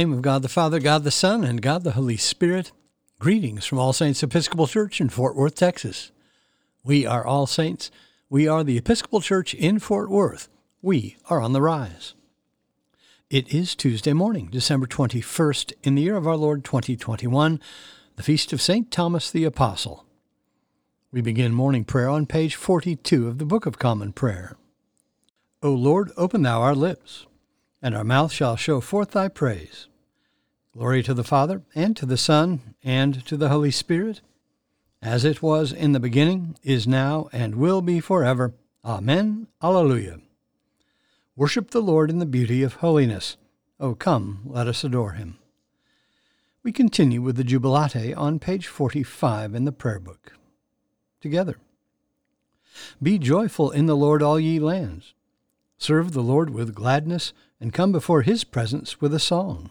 name of God the Father, God the Son, and God the Holy Spirit, greetings from All Saints Episcopal Church in Fort Worth, Texas. We are All Saints. We are the Episcopal Church in Fort Worth. We are on the rise. It is Tuesday morning, December 21st, in the year of our Lord 2021, the feast of St. Thomas the Apostle. We begin morning prayer on page 42 of the Book of Common Prayer. O Lord, open thou our lips and our mouth shall show forth thy praise. Glory to the Father, and to the Son, and to the Holy Spirit, as it was in the beginning, is now, and will be forever. Amen. Alleluia. Worship the Lord in the beauty of holiness. O come, let us adore him. We continue with the Jubilate on page 45 in the prayer book. Together. Be joyful in the Lord, all ye lands. Serve the Lord with gladness and come before his presence with a song.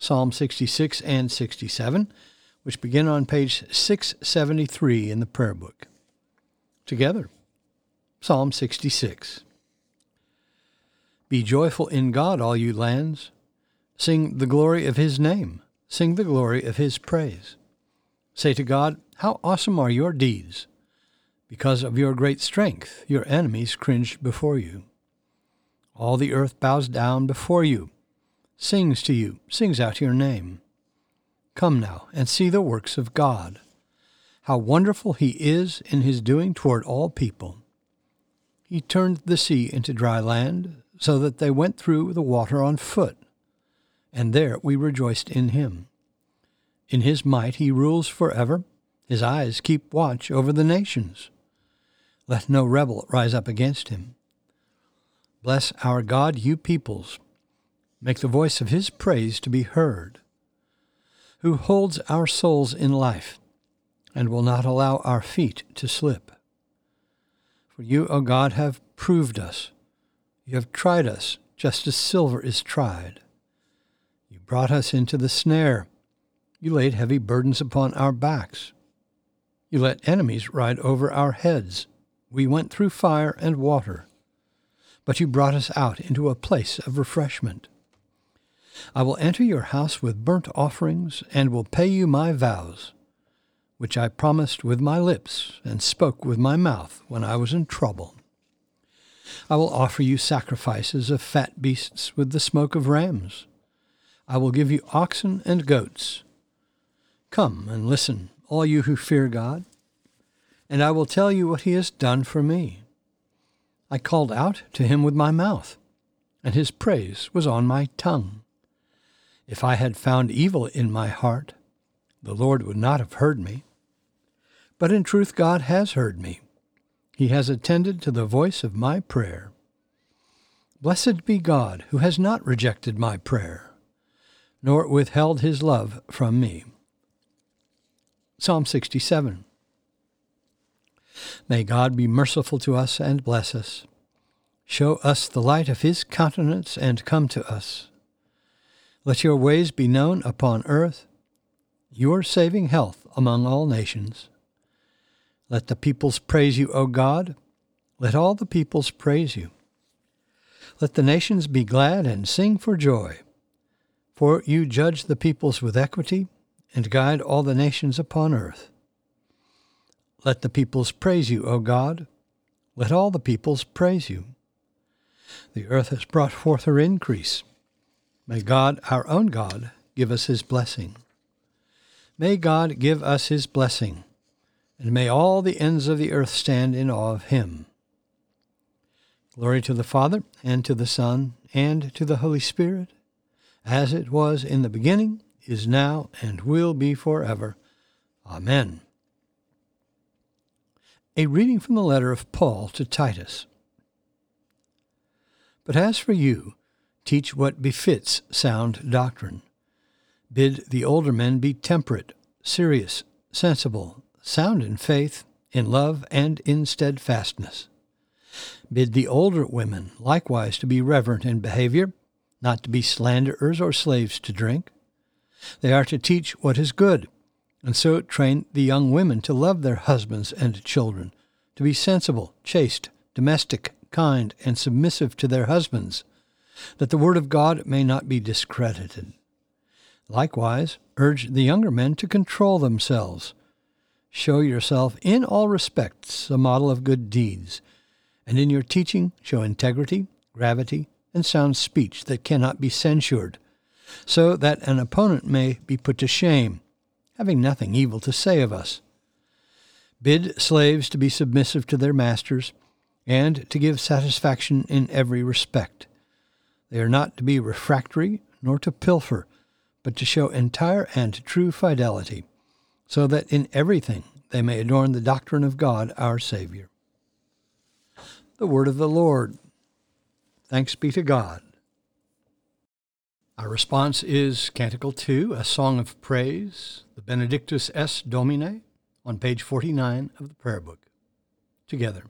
Psalm 66 and 67, which begin on page 673 in the prayer book. Together, Psalm 66. Be joyful in God, all you lands. Sing the glory of his name. Sing the glory of his praise. Say to God, How awesome are your deeds! Because of your great strength, your enemies cringed before you. All the earth bows down before you, sings to you, sings out your name. Come now and see the works of God. How wonderful he is in his doing toward all people. He turned the sea into dry land, so that they went through the water on foot. And there we rejoiced in him. In his might he rules forever. His eyes keep watch over the nations. Let no rebel rise up against him. Bless our God, you peoples. Make the voice of his praise to be heard. Who holds our souls in life and will not allow our feet to slip. For you, O God, have proved us. You have tried us just as silver is tried. You brought us into the snare. You laid heavy burdens upon our backs. You let enemies ride over our heads. We went through fire and water but you brought us out into a place of refreshment. I will enter your house with burnt offerings, and will pay you my vows, which I promised with my lips and spoke with my mouth when I was in trouble. I will offer you sacrifices of fat beasts with the smoke of rams. I will give you oxen and goats. Come and listen, all you who fear God, and I will tell you what he has done for me. I called out to him with my mouth, and his praise was on my tongue. If I had found evil in my heart, the Lord would not have heard me. But in truth, God has heard me. He has attended to the voice of my prayer. Blessed be God, who has not rejected my prayer, nor withheld his love from me. Psalm 67 May God be merciful to us and bless us. Show us the light of his countenance and come to us. Let your ways be known upon earth, your saving health among all nations. Let the peoples praise you, O God. Let all the peoples praise you. Let the nations be glad and sing for joy. For you judge the peoples with equity and guide all the nations upon earth. Let the peoples praise you, O God. Let all the peoples praise you. The earth has brought forth her increase. May God, our own God, give us his blessing. May God give us his blessing, and may all the ends of the earth stand in awe of him. Glory to the Father, and to the Son, and to the Holy Spirit, as it was in the beginning, is now, and will be forever. Amen. A reading from the letter of Paul to Titus. But as for you, teach what befits sound doctrine. Bid the older men be temperate, serious, sensible, sound in faith, in love, and in steadfastness. Bid the older women likewise to be reverent in behavior, not to be slanderers or slaves to drink. They are to teach what is good, and so train the young women to love their husbands and children, to be sensible, chaste, domestic, kind, and submissive to their husbands, that the word of God may not be discredited. Likewise, urge the younger men to control themselves. Show yourself in all respects a model of good deeds, and in your teaching show integrity, gravity, and sound speech that cannot be censured, so that an opponent may be put to shame, having nothing evil to say of us. Bid slaves to be submissive to their masters, and to give satisfaction in every respect. They are not to be refractory, nor to pilfer, but to show entire and true fidelity, so that in everything they may adorn the doctrine of God our Savior. The Word of the Lord. Thanks be to God. Our response is Canticle 2, a song of praise, the Benedictus es Domine, on page 49 of the prayer book. Together.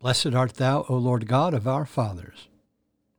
Blessed art thou, O Lord God of our fathers,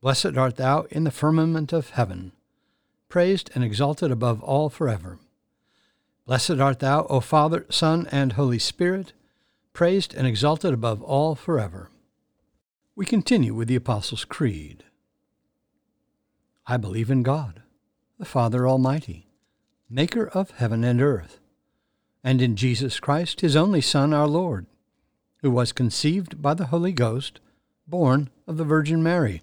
Blessed art thou in the firmament of heaven, praised and exalted above all forever. Blessed art thou, O Father, Son, and Holy Spirit, praised and exalted above all forever. We continue with the Apostles' Creed. I believe in God, the Father Almighty, maker of heaven and earth and in Jesus Christ, his only Son, our Lord, who was conceived by the Holy Ghost, born of the Virgin Mary,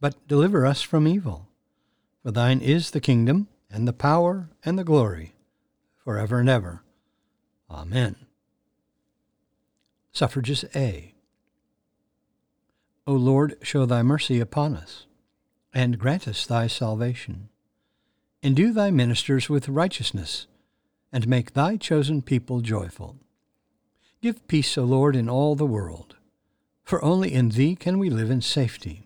but deliver us from evil. For thine is the kingdom, and the power, and the glory, for ever and ever. Amen. Suffrages A. O Lord, show thy mercy upon us, and grant us thy salvation. Endue thy ministers with righteousness, and make thy chosen people joyful. Give peace, O Lord, in all the world, for only in thee can we live in safety.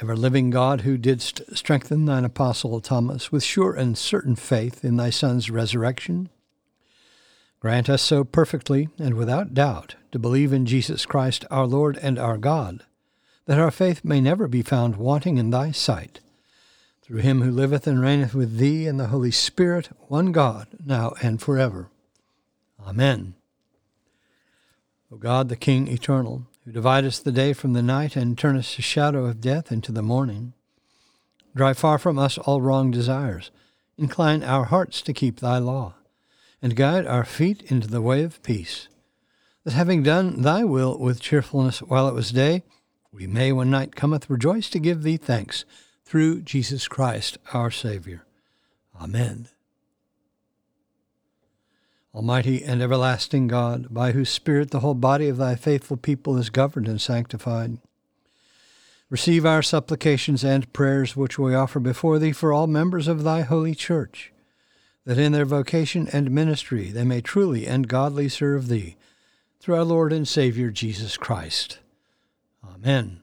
Ever living God, who didst strengthen thine apostle Thomas with sure and certain faith in thy Son's resurrection, grant us so perfectly and without doubt to believe in Jesus Christ our Lord and our God, that our faith may never be found wanting in thy sight. Through him who liveth and reigneth with thee and the Holy Spirit, one God, now and forever. Amen. O God, the King eternal, who dividest the day from the night and turnest the shadow of death into the morning, drive far from us all wrong desires. Incline our hearts to keep thy law. and guide our feet into the way of peace. That having done thy will with cheerfulness while it was day, we may, when night cometh, rejoice to give thee thanks through Jesus Christ our Saviour. Amen. Almighty and everlasting God, by whose Spirit the whole body of thy faithful people is governed and sanctified, receive our supplications and prayers which we offer before thee for all members of thy holy church, that in their vocation and ministry they may truly and godly serve thee, through our Lord and Savior Jesus Christ. Amen.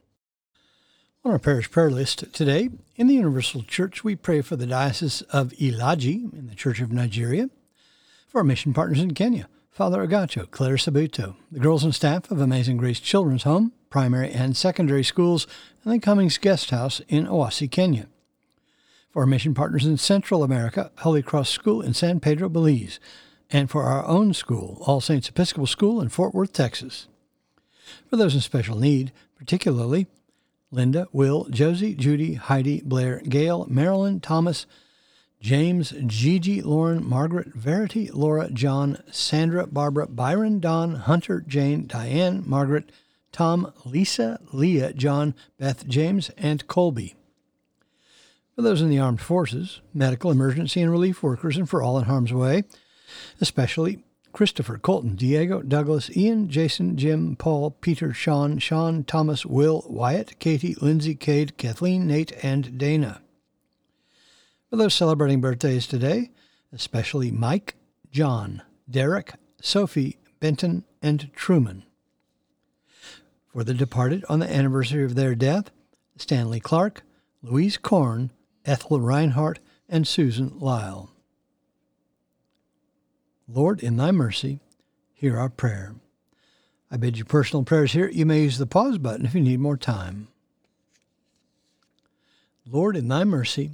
On our parish prayer list today, in the Universal Church, we pray for the Diocese of Ilaje in the Church of Nigeria for our mission partners in Kenya, Father Agacho, Claire Sabuto, the girls and staff of Amazing Grace Children's Home, primary and secondary schools, and the Cummings Guest House in Owasi, Kenya. For our mission partners in Central America, Holy Cross School in San Pedro, Belize, and for our own school, All Saints Episcopal School in Fort Worth, Texas. For those in special need, particularly Linda, Will, Josie, Judy, Heidi, Blair, Gail, Marilyn, Thomas, James, Gigi, Lauren, Margaret, Verity, Laura, John, Sandra, Barbara, Byron, Don, Hunter, Jane, Diane, Margaret, Tom, Lisa, Leah, John, Beth, James, and Colby. For those in the armed forces, medical, emergency, and relief workers, and for all in harm's way, especially Christopher, Colton, Diego, Douglas, Ian, Jason, Jim, Paul, Peter, Sean, Sean, Thomas, Will, Wyatt, Katie, Lindsay, Cade, Kathleen, Nate, and Dana. For those celebrating birthdays today, especially Mike, John, Derek, Sophie, Benton, and Truman. For the departed on the anniversary of their death, Stanley Clark, Louise Korn, Ethel Reinhardt, and Susan Lyle. Lord, in thy mercy, hear our prayer. I bid you personal prayers here. You may use the pause button if you need more time. Lord, in thy mercy,